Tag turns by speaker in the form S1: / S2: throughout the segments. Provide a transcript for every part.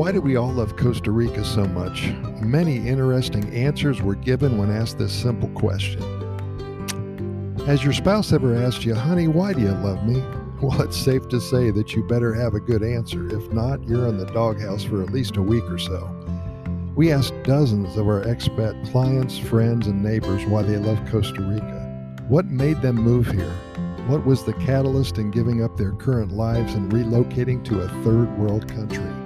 S1: Why do we all love Costa Rica so much? Many interesting answers were given when asked this simple question. Has your spouse ever asked you, honey, why do you love me? Well, it's safe to say that you better have a good answer. If not, you're in the doghouse for at least a week or so. We asked dozens of our expat clients, friends, and neighbors why they love Costa Rica. What made them move here? What was the catalyst in giving up their current lives and relocating to a third world country?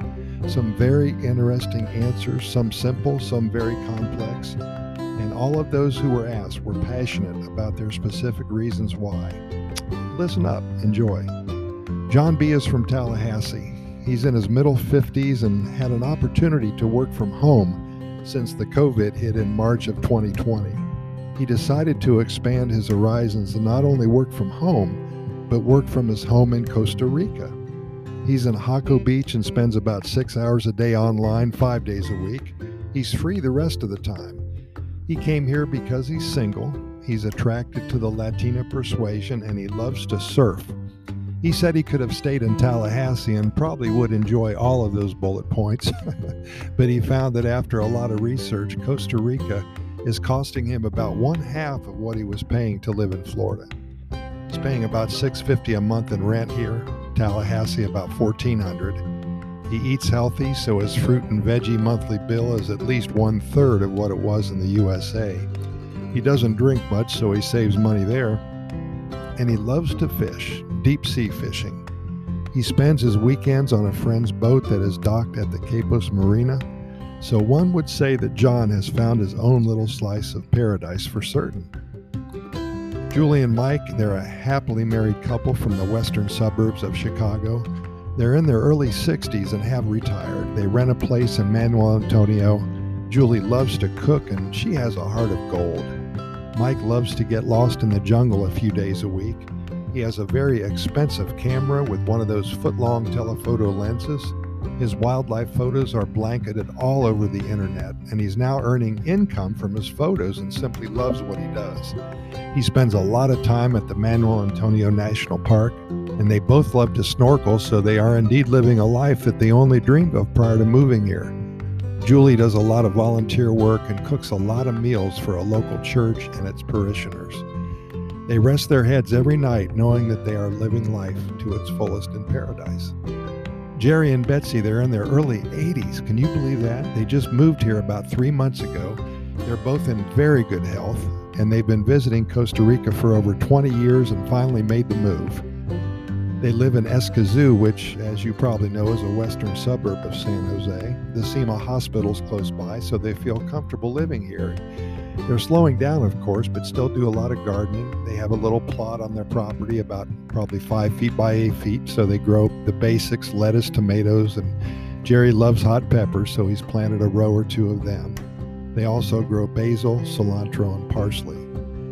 S1: Some very interesting answers, some simple, some very complex. And all of those who were asked were passionate about their specific reasons why. Listen up, enjoy. John B. is from Tallahassee. He's in his middle 50s and had an opportunity to work from home since the COVID hit in March of 2020. He decided to expand his horizons and not only work from home, but work from his home in Costa Rica. He's in Jaco Beach and spends about six hours a day online, five days a week. He's free the rest of the time. He came here because he's single, he's attracted to the Latina persuasion, and he loves to surf. He said he could have stayed in Tallahassee and probably would enjoy all of those bullet points, but he found that after a lot of research, Costa Rica is costing him about one half of what he was paying to live in Florida. He's paying about 650 a month in rent here, Tallahassee about 1400. He eats healthy, so his fruit and veggie monthly bill is at least one third of what it was in the USA. He doesn't drink much, so he saves money there. And he loves to fish, deep sea fishing. He spends his weekends on a friend's boat that is docked at the Quepos Marina. So one would say that John has found his own little slice of paradise for certain. Julie and Mike, they're a happily married couple from the western suburbs of Chicago. They're in their early 60s and have retired. They rent a place in Manuel Antonio. Julie loves to cook and she has a heart of gold. Mike loves to get lost in the jungle a few days a week. He has a very expensive camera with one of those foot long telephoto lenses. His wildlife photos are blanketed all over the internet, and he's now earning income from his photos and simply loves what he does. He spends a lot of time at the Manuel Antonio National Park, and they both love to snorkel, so they are indeed living a life that they only dreamed of prior to moving here. Julie does a lot of volunteer work and cooks a lot of meals for a local church and its parishioners. They rest their heads every night knowing that they are living life to its fullest in paradise. Jerry and Betsy, they're in their early 80s. Can you believe that? They just moved here about three months ago. They're both in very good health, and they've been visiting Costa Rica for over 20 years and finally made the move. They live in Escazú, which, as you probably know, is a western suburb of San Jose. The CIMA hospital's close by, so they feel comfortable living here. They're slowing down, of course, but still do a lot of gardening. They have a little plot on their property, about probably five feet by eight feet, so they grow the basics lettuce, tomatoes, and Jerry loves hot peppers, so he's planted a row or two of them. They also grow basil, cilantro, and parsley.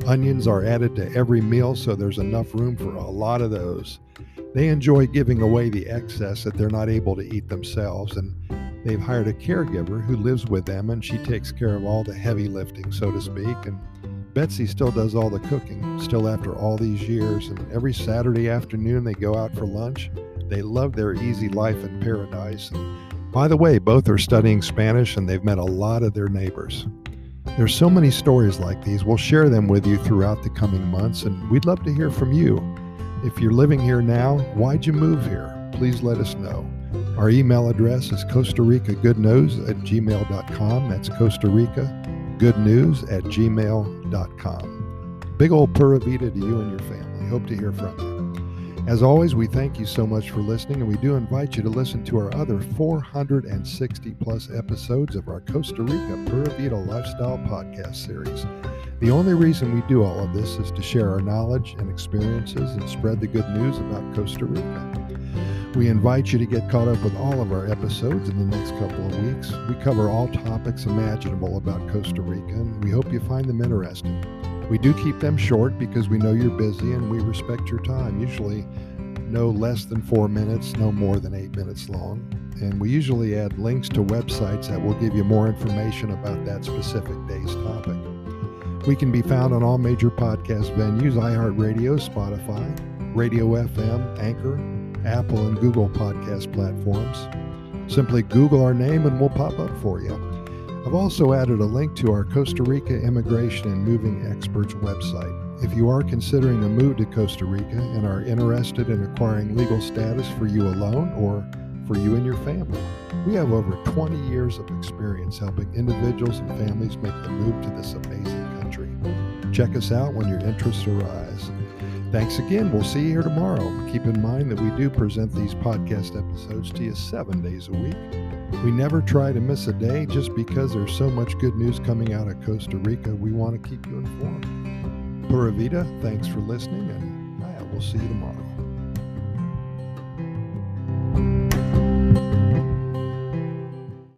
S1: Onions are added to every meal, so there's enough room for a lot of those. They enjoy giving away the excess that they're not able to eat themselves, and they've hired a caregiver who lives with them, and she takes care of all the heavy lifting, so to speak. And Betsy still does all the cooking, still after all these years. And every Saturday afternoon, they go out for lunch. They love their easy life in paradise. And by the way, both are studying Spanish, and they've met a lot of their neighbors. There's so many stories like these. We'll share them with you throughout the coming months, and we'd love to hear from you. If you're living here now, why'd you move here? Please let us know. Our email address is Costa Rica Good News at gmail.com. That's Costa Rica Good News at gmail.com. Big old Pura Vida to you and your family. Hope to hear from you. As always, we thank you so much for listening, and we do invite you to listen to our other 460 plus episodes of our Costa Rica Pura Vida Lifestyle podcast series. The only reason we do all of this is to share our knowledge and experiences and spread the good news about Costa Rica. We invite you to get caught up with all of our episodes in the next couple of weeks. We cover all topics imaginable about Costa Rica, and we hope you find them interesting. We do keep them short because we know you're busy and we respect your time, usually no less than four minutes, no more than eight minutes long. And we usually add links to websites that will give you more information about that specific day's topic. We can be found on all major podcast venues iHeartRadio, Spotify, Radio FM, Anchor, Apple and Google podcast platforms. Simply Google our name and we'll pop up for you. I've also added a link to our Costa Rica Immigration and Moving Experts website. If you are considering a move to Costa Rica and are interested in acquiring legal status for you alone or for you and your family, we have over 20 years of experience helping individuals and families make the move to this amazing country. Check us out when your interests arise. Thanks again. We'll see you here tomorrow. Keep in mind that we do present these podcast episodes to you seven days a week. We never try to miss a day just because there's so much good news coming out of Costa Rica. We want to keep you informed. Pura Vida, thanks for listening, and I will see you tomorrow.